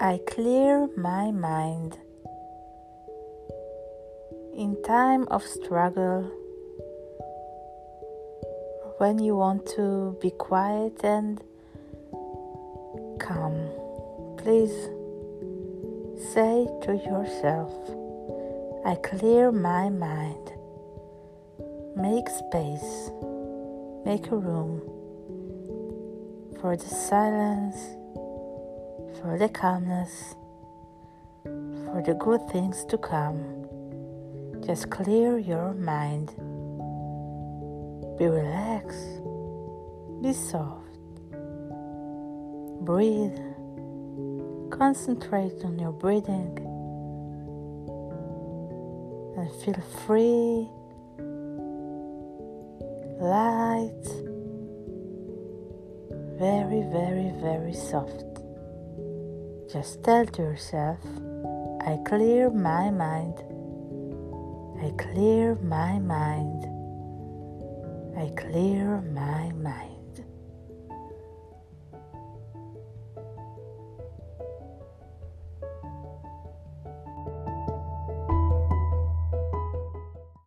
I clear my mind. In time of struggle, when you want to be quiet and calm, please say to yourself, I clear my mind. Make space, make a room for the silence, for the calmness, for the good things to come. Just clear your mind. Be relaxed, be soft, breathe, concentrate on your breathing, and feel free, light, very, very, very soft. Just tell to yourself, I clear my mind. I clear my mind. I clear my mind.